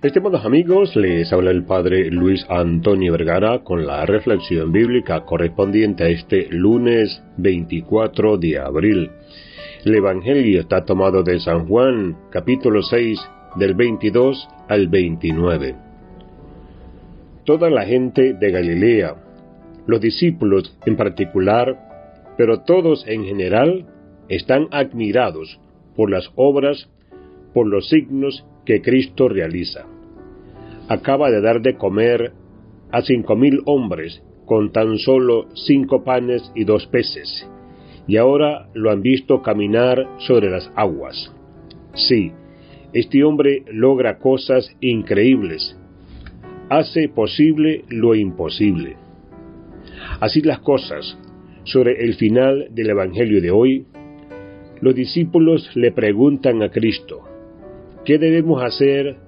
Estimados amigos, les habla el Padre Luis Antonio Vergara con la reflexión bíblica correspondiente a este lunes 24 de abril. El Evangelio está tomado de San Juan, capítulo 6, del 22 al 29. Toda la gente de Galilea, los discípulos en particular, pero todos en general, están admirados por las obras, por los signos que Cristo realiza. Acaba de dar de comer a cinco mil hombres con tan solo cinco panes y dos peces, y ahora lo han visto caminar sobre las aguas. Sí, este hombre logra cosas increíbles, hace posible lo imposible. Así las cosas, sobre el final del Evangelio de hoy, los discípulos le preguntan a Cristo, ¿Qué debemos hacer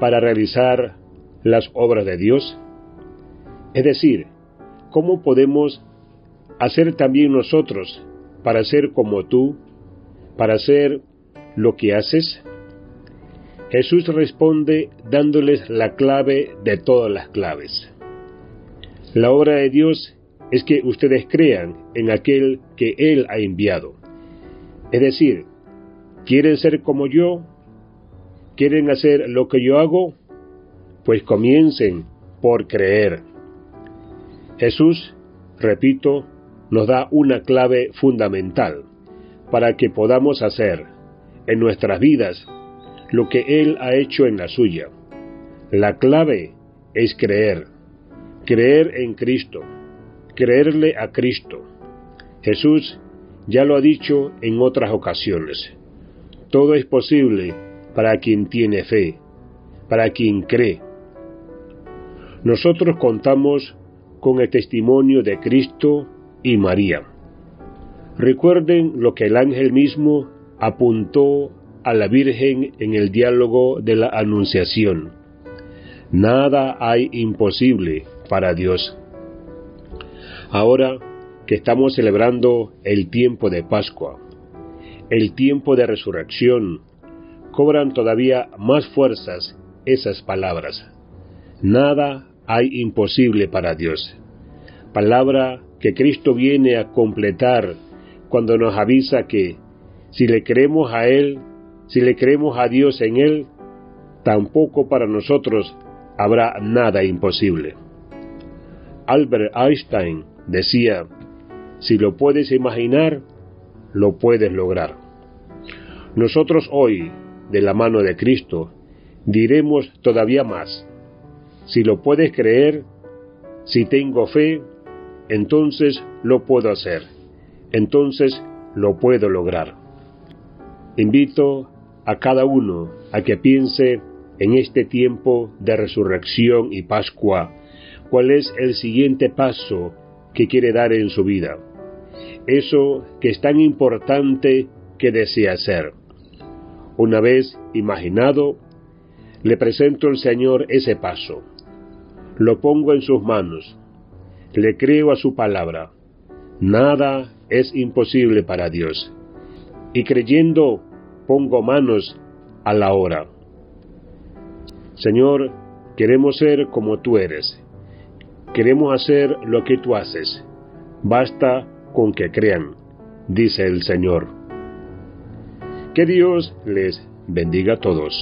para realizar las obras de Dios? Es decir, ¿cómo podemos hacer también nosotros para ser como tú, para hacer lo que haces? Jesús responde dándoles la clave de todas las claves. La obra de Dios es que ustedes crean en aquel que Él ha enviado. Es decir, ¿quieren ser como yo? ¿Quieren hacer lo que yo hago? Pues comiencen por creer. Jesús, repito, nos da una clave fundamental para que podamos hacer en nuestras vidas lo que Él ha hecho en la suya. La clave es creer, creer en Cristo, creerle a Cristo. Jesús ya lo ha dicho en otras ocasiones. Todo es posible para quien tiene fe, para quien cree. Nosotros contamos con el testimonio de Cristo y María. Recuerden lo que el ángel mismo apuntó a la Virgen en el diálogo de la Anunciación. Nada hay imposible para Dios. Ahora que estamos celebrando el tiempo de Pascua, el tiempo de resurrección, cobran todavía más fuerzas esas palabras. Nada hay imposible para Dios. Palabra que Cristo viene a completar cuando nos avisa que si le creemos a Él, si le creemos a Dios en Él, tampoco para nosotros habrá nada imposible. Albert Einstein decía, si lo puedes imaginar, lo puedes lograr. Nosotros hoy de la mano de Cristo, diremos todavía más. Si lo puedes creer, si tengo fe, entonces lo puedo hacer, entonces lo puedo lograr. Invito a cada uno a que piense en este tiempo de resurrección y Pascua, cuál es el siguiente paso que quiere dar en su vida. Eso que es tan importante que desea hacer. Una vez imaginado, le presento al Señor ese paso. Lo pongo en sus manos. Le creo a su palabra. Nada es imposible para Dios. Y creyendo, pongo manos a la hora. Señor, queremos ser como tú eres. Queremos hacer lo que tú haces. Basta con que crean, dice el Señor. Que Dios les bendiga a todos.